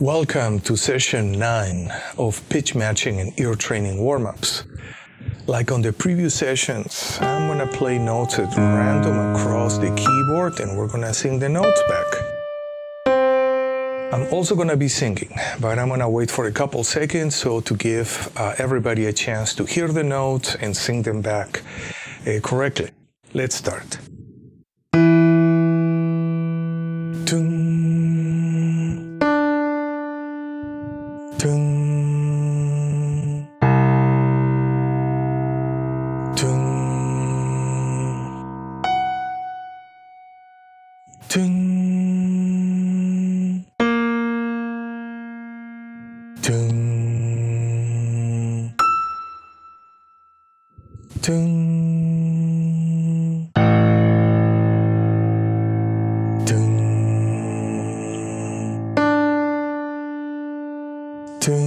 Welcome to session 9 of pitch matching and ear training warm-ups. Like on the previous sessions, I'm gonna play notes at random across the keyboard and we're gonna sing the notes back. I'm also gonna be singing, but I'm gonna wait for a couple seconds so to give uh, everybody a chance to hear the notes and sing them back uh, correctly. Let's start. Tung, tung, Ting.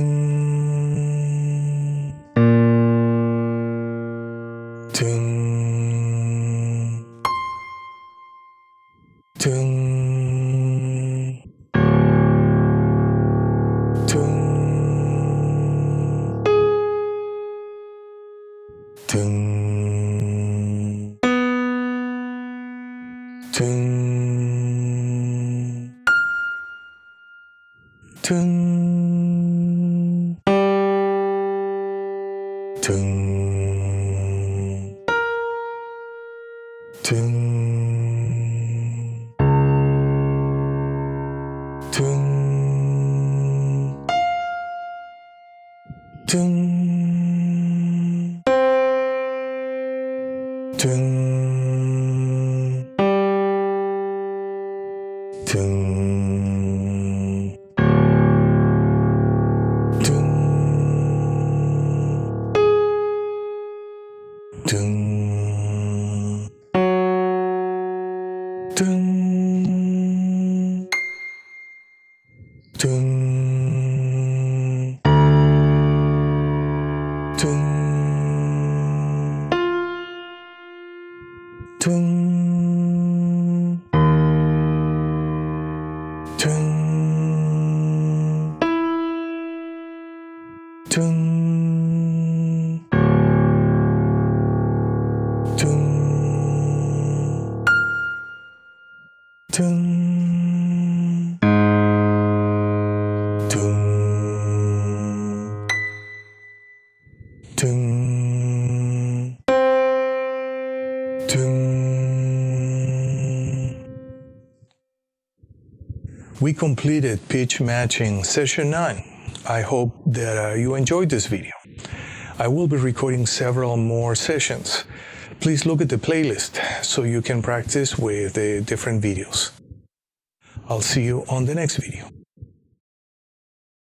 Ting. Ting. Ting. Ting. Ting. Ting. Ting. 등, 등, 등, 등, 등, 등. 噔噔噔噔噔噔つ。Tung. We completed pitch matching session 9. I hope that uh, you enjoyed this video. I will be recording several more sessions. Please look at the playlist so you can practice with the different videos. I'll see you on the next video.